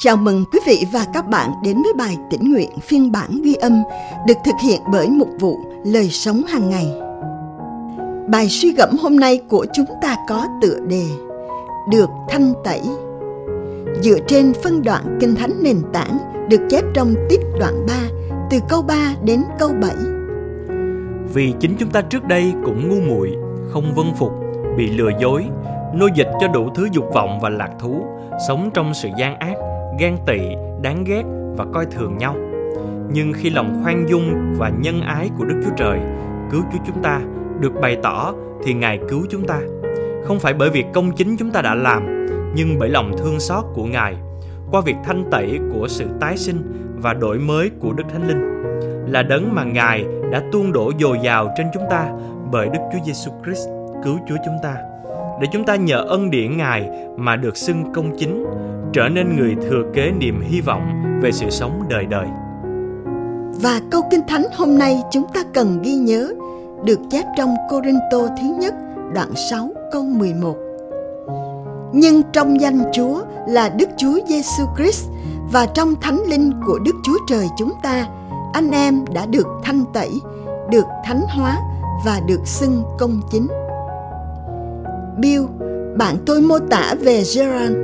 Chào mừng quý vị và các bạn đến với bài tĩnh nguyện phiên bản ghi âm được thực hiện bởi mục vụ Lời sống hàng ngày. Bài suy gẫm hôm nay của chúng ta có tựa đề Được thanh tẩy. Dựa trên phân đoạn Kinh Thánh nền tảng được chép trong tiết đoạn 3 từ câu 3 đến câu 7. Vì chính chúng ta trước đây cũng ngu muội, không vâng phục, bị lừa dối, nô dịch cho đủ thứ dục vọng và lạc thú, sống trong sự gian ác, ghen tị, đáng ghét và coi thường nhau. Nhưng khi lòng khoan dung và nhân ái của Đức Chúa Trời cứu Chúa chúng ta được bày tỏ thì Ngài cứu chúng ta. Không phải bởi việc công chính chúng ta đã làm, nhưng bởi lòng thương xót của Ngài qua việc thanh tẩy của sự tái sinh và đổi mới của Đức Thánh Linh là đấng mà Ngài đã tuôn đổ dồi dào trên chúng ta bởi Đức Chúa Giêsu Christ cứu Chúa chúng ta để chúng ta nhờ ân điển Ngài mà được xưng công chính, trở nên người thừa kế niềm hy vọng về sự sống đời đời. Và câu Kinh Thánh hôm nay chúng ta cần ghi nhớ được chép trong Corinto thứ nhất đoạn 6 câu 11. Nhưng trong danh Chúa là Đức Chúa Giêsu Christ và trong Thánh Linh của Đức Chúa Trời chúng ta, anh em đã được thanh tẩy, được thánh hóa và được xưng công chính. Bill, bạn tôi mô tả về Gerard,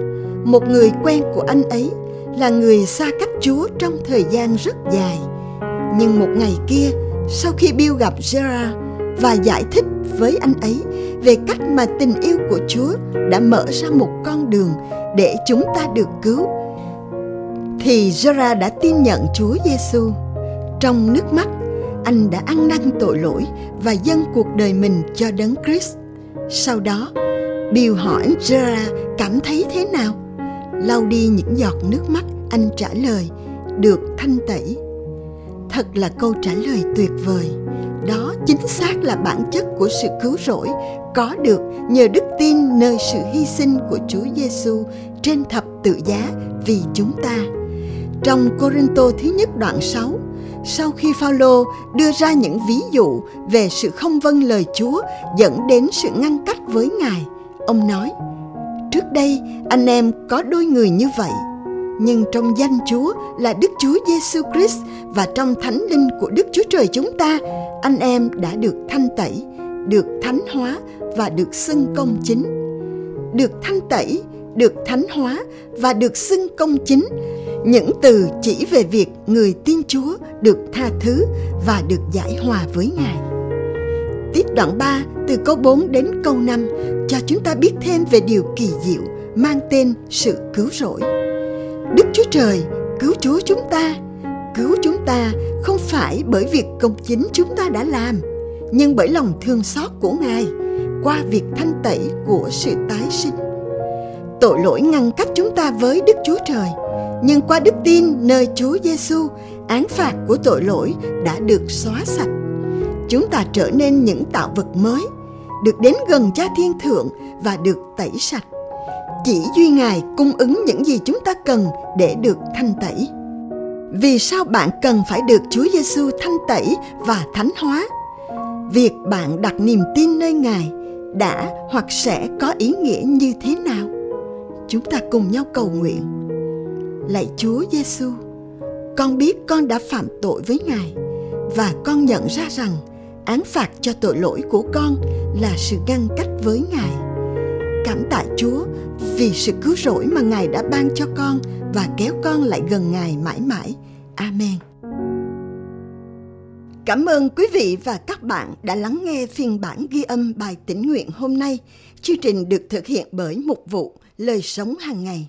một người quen của anh ấy, là người xa cách Chúa trong thời gian rất dài. Nhưng một ngày kia, sau khi Bill gặp Gerard và giải thích với anh ấy về cách mà tình yêu của Chúa đã mở ra một con đường để chúng ta được cứu, thì Gerard đã tin nhận Chúa Giêsu. Trong nước mắt, anh đã ăn năn tội lỗi và dâng cuộc đời mình cho đấng Christ. Sau đó, Bill hỏi Gerard cảm thấy thế nào? Lau đi những giọt nước mắt, anh trả lời, được thanh tẩy. Thật là câu trả lời tuyệt vời. Đó chính xác là bản chất của sự cứu rỗi có được nhờ đức tin nơi sự hy sinh của Chúa Giêsu trên thập tự giá vì chúng ta. Trong Corinto thứ nhất đoạn 6, sau khi Phaolô đưa ra những ví dụ về sự không vâng lời Chúa dẫn đến sự ngăn cách với Ngài, ông nói: Trước đây anh em có đôi người như vậy, nhưng trong danh Chúa là Đức Chúa Giêsu Christ và trong Thánh Linh của Đức Chúa Trời chúng ta, anh em đã được thanh tẩy, được thánh hóa và được xưng công chính. Được thanh tẩy, được thánh hóa và được xưng công chính những từ chỉ về việc người tin Chúa được tha thứ và được giải hòa với Ngài. Tiếp đoạn 3 từ câu 4 đến câu 5 cho chúng ta biết thêm về điều kỳ diệu mang tên sự cứu rỗi. Đức Chúa Trời cứu Chúa chúng ta, cứu chúng ta không phải bởi việc công chính chúng ta đã làm, nhưng bởi lòng thương xót của Ngài qua việc thanh tẩy của sự tái sinh. Tội lỗi ngăn cách chúng ta với Đức Chúa Trời – nhưng qua đức tin nơi Chúa Giêsu, án phạt của tội lỗi đã được xóa sạch. Chúng ta trở nên những tạo vật mới, được đến gần Cha Thiên Thượng và được tẩy sạch. Chỉ duy Ngài cung ứng những gì chúng ta cần để được thanh tẩy. Vì sao bạn cần phải được Chúa Giêsu thanh tẩy và thánh hóa? Việc bạn đặt niềm tin nơi Ngài đã hoặc sẽ có ý nghĩa như thế nào? Chúng ta cùng nhau cầu nguyện lạy Chúa Giêsu, con biết con đã phạm tội với Ngài và con nhận ra rằng án phạt cho tội lỗi của con là sự ngăn cách với Ngài. Cảm tạ Chúa vì sự cứu rỗi mà Ngài đã ban cho con và kéo con lại gần Ngài mãi mãi. Amen. Cảm ơn quý vị và các bạn đã lắng nghe phiên bản ghi âm bài tĩnh nguyện hôm nay. Chương trình được thực hiện bởi mục vụ Lời sống hàng ngày.